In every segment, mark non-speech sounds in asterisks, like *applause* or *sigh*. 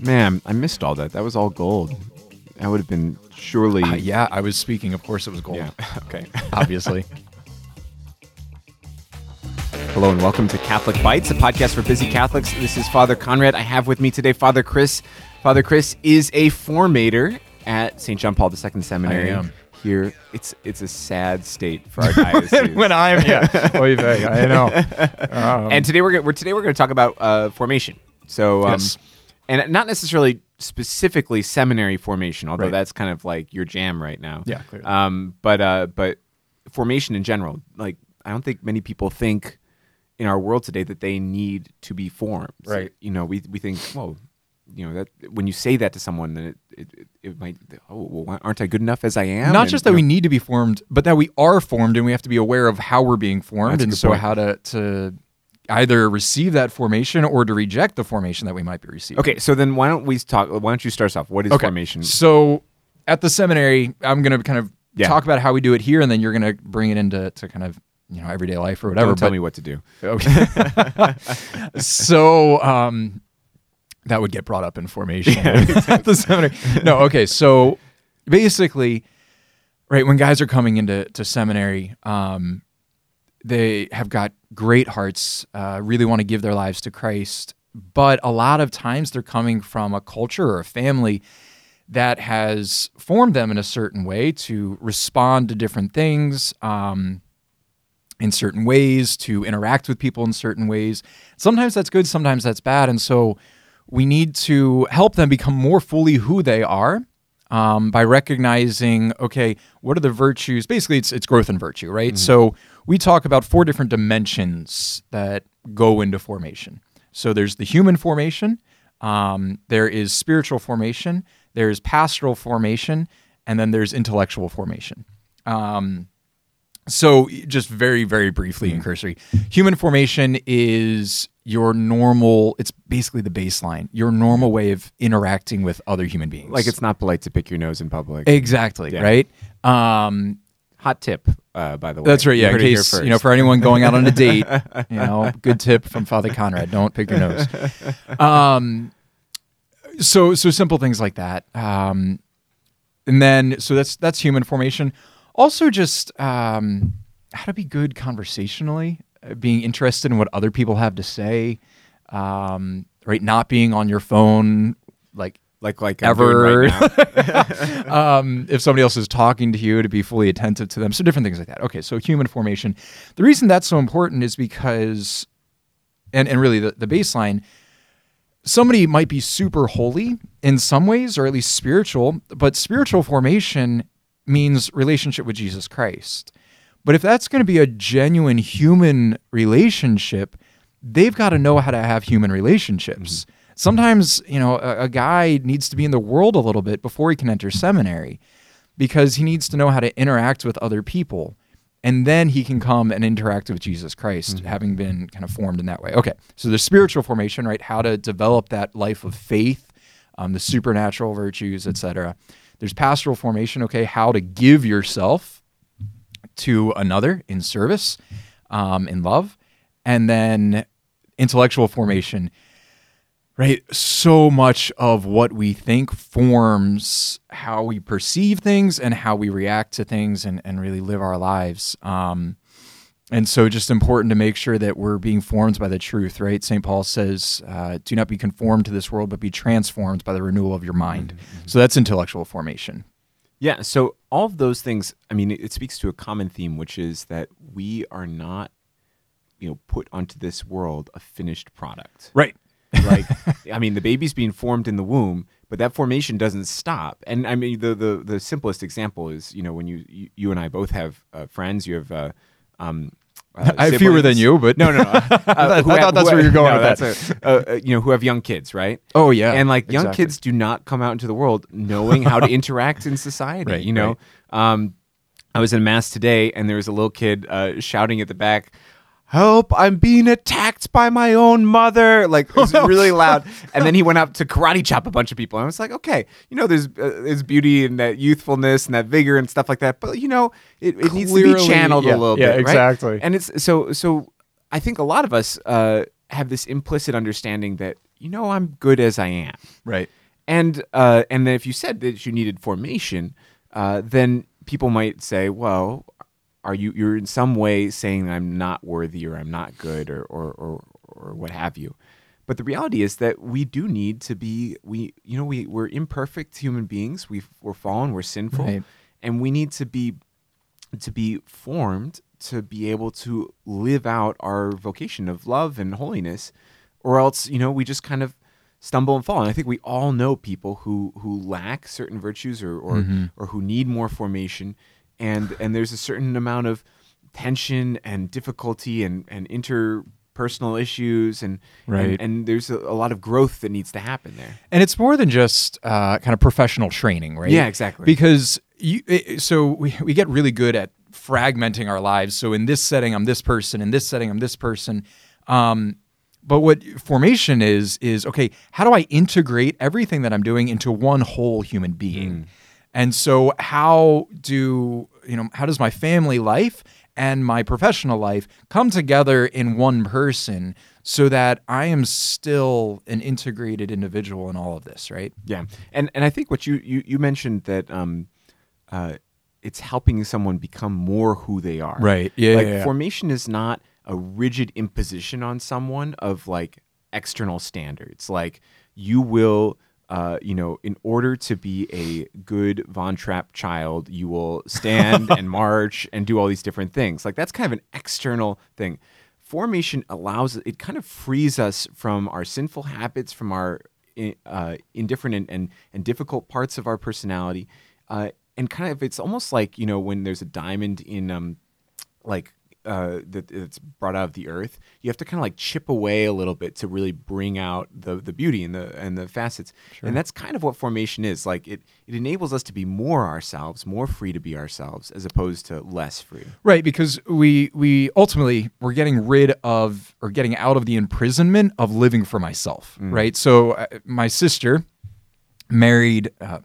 Man, I missed all that. That was all gold. That would have been surely. Uh, yeah, I was speaking. Of course, it was gold. Yeah. *laughs* Okay. Obviously. *laughs* Hello and welcome to Catholic Bites, a podcast for busy Catholics. This is Father Conrad. I have with me today Father Chris. Father Chris is a formator at St. John Paul II Seminary. Here, it's it's a sad state for our *laughs* diocese. when I'm *laughs* yeah, I know. Um, *laughs* and today we're we're today we're going to talk about uh, formation. So, um, Yes. and not necessarily specifically seminary formation, although Right. that's kind of like your jam right now. Yeah, clearly. Um, but uh, but formation in general, like I don't think many people think in our world today that they need to be formed. Right. You know, we we think, well, you know that when you say that to someone, then it it, it, might, oh, well, aren't I good enough as I am? not And, just that we know, need to be formed, but that we are formed, and we have to be aware of how we're being formed, and so point. how to to either receive that formation or to reject the formation that we might be receiving. Okay, so then why don't we talk? Why don't you start us off? What is Okay. formation? So at the seminary, I'm going to kind of Yeah. talk about how we do it here, and then you're going to bring it into to kind of you know everyday life or whatever. Don't tell but- me what to do. Okay. *laughs* so um, that would get brought up in formation *laughs* at the seminary. No, okay. So basically, right when guys are coming into to seminary, um, they have got great hearts, uh, really want to give their lives to Christ, but a lot of times they're coming from a culture or a family that has formed them in a certain way to respond to different things. Um, in certain ways, to interact with people in certain ways. Sometimes that's good, sometimes that's bad. And so we need to help them become more fully who they are um, by recognizing, okay, what are the virtues? Basically, it's, it's growth and virtue, right? So we talk about four different dimensions that go into formation. So there's the human formation, um, there is spiritual formation, there's pastoral formation, and then there's intellectual formation. Um, so, just very, very briefly Mm-hmm. and cursory, human formation is your normal. It's basically the baseline. Your normal way of interacting with other human beings. Like it's not polite to pick your nose in public. exactly Yeah. right. Um, Hot tip, uh, by the way. that's right. Yeah. In heard it here case you know, for anyone going out on a date, *laughs* you know, good tip from Father Conrad: don't pick your nose. Um, so so simple things like that. Um, and then so that's that's human formation. Also, just um, how to be good conversationally, being interested in what other people have to say. Um, right, not being on your phone like like like ever. right *laughs* *laughs* um, if somebody else is talking to you, to be fully attentive to them. So different things like that. Okay, so human formation. The reason that's so important is because, and and really the, the baseline. Somebody might be super holy in some ways, or at least spiritual, but spiritual formation means relationship with Jesus Christ. But if that's going to be a genuine human relationship, they've got to know how to have human relationships. Sometimes, you know, a, a guy needs to be in the world a little bit before he can enter seminary because he needs to know how to interact with other people. And then he can come and interact with Jesus Christ, having been kind of formed in that way. Okay, so the spiritual formation, right? How to develop that life of faith, um, the supernatural virtues, etc. There's pastoral formation, okay? How to give yourself to another in service, um, in love, and then intellectual formation. Right, so much of what we think forms how we perceive things and how we react to things and, and really live our lives. Um, and so, just important to make sure that we're being formed by the truth, right? St. Paul says, uh, Do not be conformed to this world, but be transformed by the renewal of your mind. So, that's intellectual formation. Yeah. So all of those things, I mean, it, speaks to a common theme, which is that we are not, you know, put onto this world a finished product. Right. *laughs* Like, *laughs* I mean, the baby's being formed in the womb, but that formation doesn't stop. And I mean, the the, the simplest example is, you know, when you you, you and I both have uh, friends, you have. Uh, um, uh, I have fewer than you, but- no, no, no. *laughs* Uh, I who thought have- that's where you're going no, with that's a- uh, uh, you know, who have young kids, right? Oh, yeah. and like young exactly. kids do not come out into the world knowing how to *laughs* interact in society. Right, you know, um, I was in mass today, and there was a little kid uh, shouting at the back. Help! I'm being attacked by my own mother. Like it was *laughs* really loud, and then he went up to karate chop a bunch of people. And I was like, okay, you know, there's uh, there's beauty in that youthfulness and that vigor and stuff like that. But you know, it, it needs to be channeled yeah, a little yeah, bit, right? exactly. And it's so so. I think a lot of us uh, have this implicit understanding that you know I'm good as I am, Right. and uh, and then if you said that you needed formation, uh, then people might say, well, are you you're in some way saying I'm not worthy or I'm not good or or or, or what have you. But the reality is that we do need to be we you know we we're imperfect human beings. We we're fallen. We're sinful, Right. and we need to be to be formed to be able to live out our vocation of love and holiness or else you know we just kind of stumble and fall and i think we all know people who who lack certain virtues or or, Mm-hmm. or who need more formation and and there's a certain amount of tension and difficulty and and interpersonal issues and Right. and, and there's a, a lot of growth that needs to happen there And it's more than just uh, kind of professional training, right? Yeah, exactly. Because you, it, so we, we get really good at fragmenting our lives. So in this setting, I'm this person. In this setting, I'm this person. Um, but what formation is is okay. How do I integrate everything that I'm doing into one whole human being? And so how do you know? How does my family life and my professional life come together in one person so that I am still an integrated individual in all of this, right? Yeah, and and I think what you you, you mentioned that um, uh, it's helping someone become more who they are. Right. Yeah, Like yeah, yeah. formation is not a rigid imposition on someone of like external standards. Like you will. Uh, you know, in order to be a good Von Trapp child, you will stand and *laughs* march and do all these different things. Like that's kind of an external thing. Formation allows it kind of frees us from our sinful habits, from our uh, indifferent and, and, and difficult parts of our personality. Uh, and kind of, it's almost like, you know, when there's a diamond in, um, like, uh, that it's brought out of the earth, you have to kind of like chip away a little bit to really bring out the the beauty and the and the facets. And that's kind of what formation is. Like it it enables us to be more ourselves, more free to be ourselves, as opposed to less free. Right, because we we ultimately we're getting rid of or getting out of the imprisonment of living for myself, right? So uh, my sister married uh,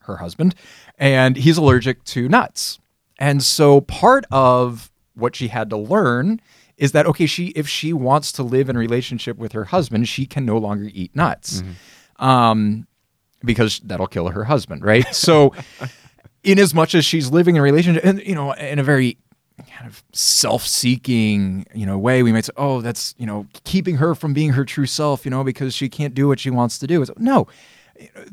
her husband, and he's allergic to nuts, and so part of what she had to learn is that okay, she if she wants to live in relationship with her husband, she can no longer eat nuts. Um, because that'll kill her husband, right? So, *laughs* in as much as she's living in a relationship, and you know, in a very kind of self-seeking, you know, way, we might say, "Oh, that's you know, keeping her from being her true self," you know, because she can't do what she wants to do. It's, no,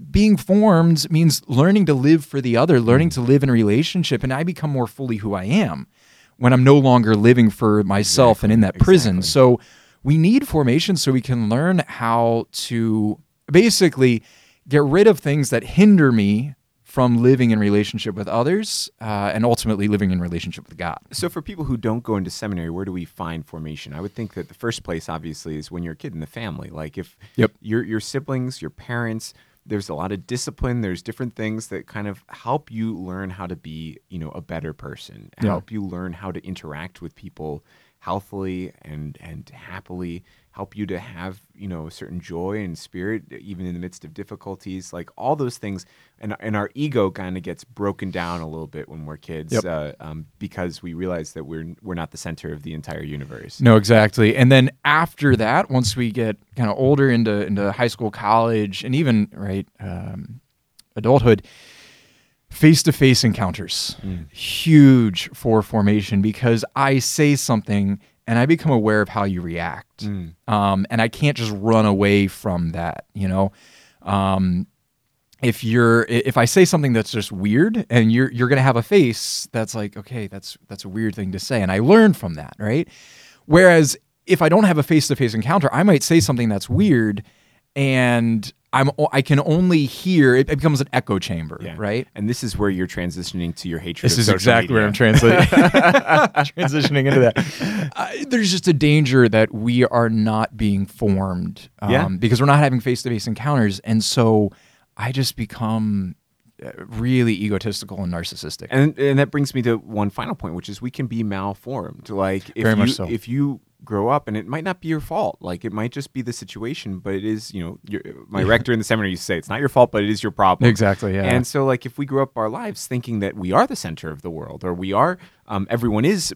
being formed means learning to live for the other, learning to live in a relationship, and I become more fully who I am when I'm no longer living for myself and in that prison. exactly. So we need formation so we can learn how to basically get rid of things that hinder me from living in relationship with others uh, and ultimately living in relationship with God. So, for people who don't go into seminary, where do we find formation? I would think that the first place, obviously, is when you're a kid in the family. Like if Yep. your your siblings, your parents, there's a lot of discipline. There's different things that kind of help you learn how to be, you know, a better person. Yeah. Help you learn how to interact with people healthily and and happily. Help you to have, you know, a certain joy and spirit, even in the midst of difficulties. Like all those things, and and our ego kind of gets broken down a little bit when we're kids Yep. uh, um, because we realize that we're we're not the center of the entire universe. No, exactly. And then after that, once we get kind of older into into high school, college, and even right um, adulthood, face to face encounters, huge for formation because I say something and I become aware of how you react, um, and I can't just run away from that. You know. Um, if you're if I say something that's just weird and you're you're gonna have a face that's like okay that's that's a weird thing to say and I learned from that right whereas if I don't have a face to face encounter I might say something that's weird and I'm o- I can only hear it, it becomes an echo chamber Yeah. right And this is where you're transitioning to your hatred. this of is social exactly where I'm media. translating *laughs* *laughs* transitioning into that. Uh, there's just a danger that we are not being formed um, Yeah. because we're not having face to face encounters, and so I just become uh, really egotistical and narcissistic. And and that brings me to one final point, which is we can be malformed. Like if Very you much so. if you grow up and it might not be your fault, like it might just be the situation, but it is you know your, my rector in the seminary used to say it's not your fault, but it is your problem. Exactly, yeah. And so like if we grew up our lives thinking that we are the center of the world or we are um, everyone is.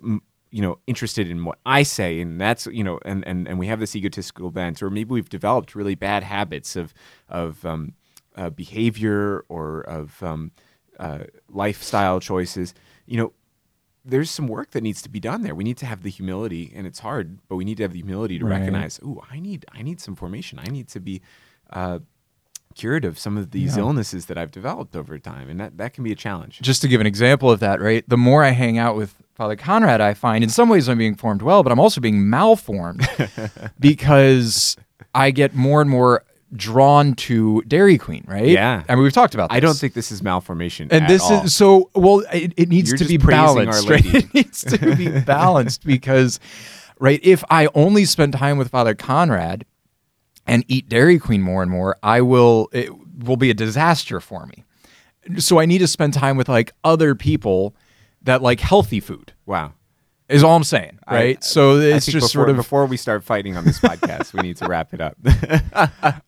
you know interested in what I say, and that's you know, and and and we have this egotistical bent, or maybe we've developed really bad habits of of um, uh, behavior or of um, uh, lifestyle choices. You know, there's some work that needs to be done there. We need to have the humility, and it's hard, but we need to have the humility to Right. recognize, oh, I need I need some formation. I need to be uh, cured of some of these Yeah. illnesses that I've developed over time, and that that can be a challenge. just to give an example of that, right? The more I hang out with Father Conrad, I find in some ways I'm being formed well, but I'm also being malformed *laughs* because I get more and more drawn to Dairy Queen, right? Yeah. I mean, we've talked about this. I don't think this is malformation. And this all. is so well. It, it needs You're to be balanced, *laughs* right? It needs to be *laughs* balanced because, right? If I only spend time with Father Conrad and eat Dairy Queen more and more, I will. It will be a disaster for me. So I need to spend time with like other people that like healthy food. wow. Is all I'm saying, I- right? so it's just before, sort of before we start fighting on this podcast, we need to wrap it up. *laughs*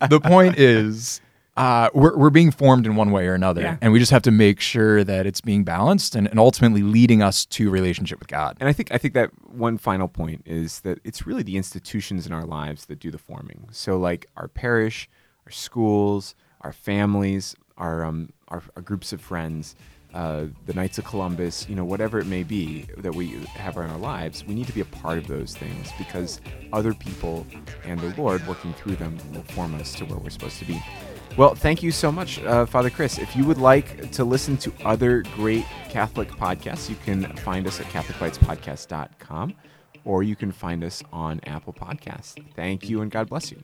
the point is uh, we're, we're being formed in one way or another Yeah. and we just have to make sure that it's being balanced and, and ultimately leading us to relationship with god And I think I think that one final point is that it's really the institutions in our lives that do the forming. So like our parish, our schools, our families, our um our, our groups of friends, uh, the Knights of Columbus, you know, whatever it may be that we have in our lives, we need to be a part of those things because other people and the Lord working through them will form us to where we're supposed to be. Well, thank you so much, uh, Father Chris. If you would like to listen to other great Catholic podcasts, you can find us at CatholicBitesPodcast.com or you can find us on Apple Podcasts. Thank you and God bless you.